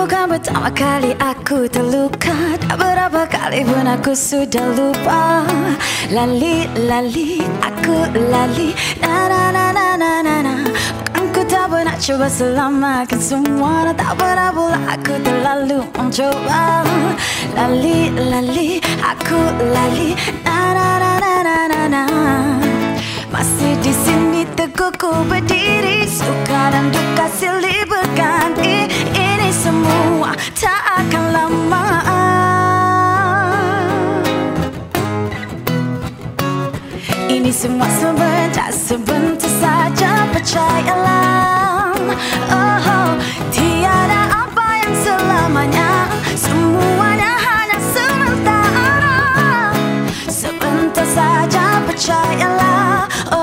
Bukan pertama kali aku terluka. Tak berapa kali pun aku sudah lupa. Lali, lali, aku lali. Na na na na na na na. Bukan ku tak pernah cuba selamatkan semua. Dan tak pernah pula aku terlalu mencoba. Lali, lali, aku lali. Na na na na na na na. Masih di sini teguh ku berdiri tak akan lama. Ini semua sebentar, sebentar saja. Percayalah. Oh, Tiada apa yang selamanya. Semuanya hanya sementara. Sebentar saja percayalah. oh,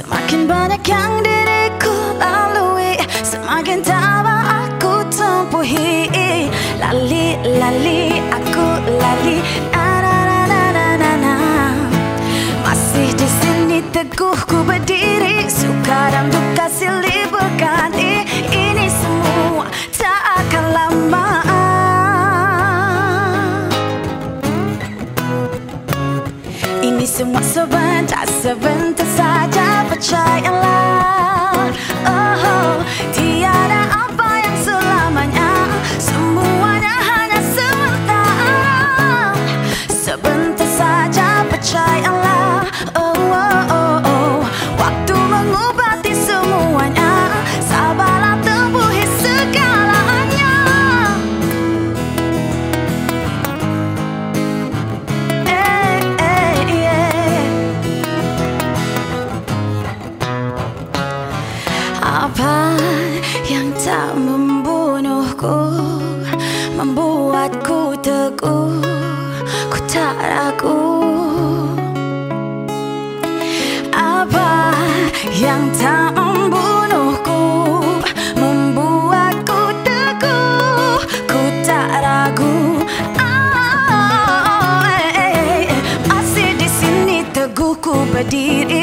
Semakin banyak yang diriku lalui Semakin tabah aku tempuhi. Lali, lali, aku lali. Na, na, na, na, na, na. Masih di sini teguh ku berdiri Suka dan duka silih berganti. Ini semua tak akan lama semua sebentar, sebentar saja percayalah Apa yang tak membunuhku Membuatku teguh. Ku tak ragu. Apa yang tak membunuhku Membuatku teguh? Ku tak ragu. Ah, eh, eh, eh. Masih di sini teguh ku berdiri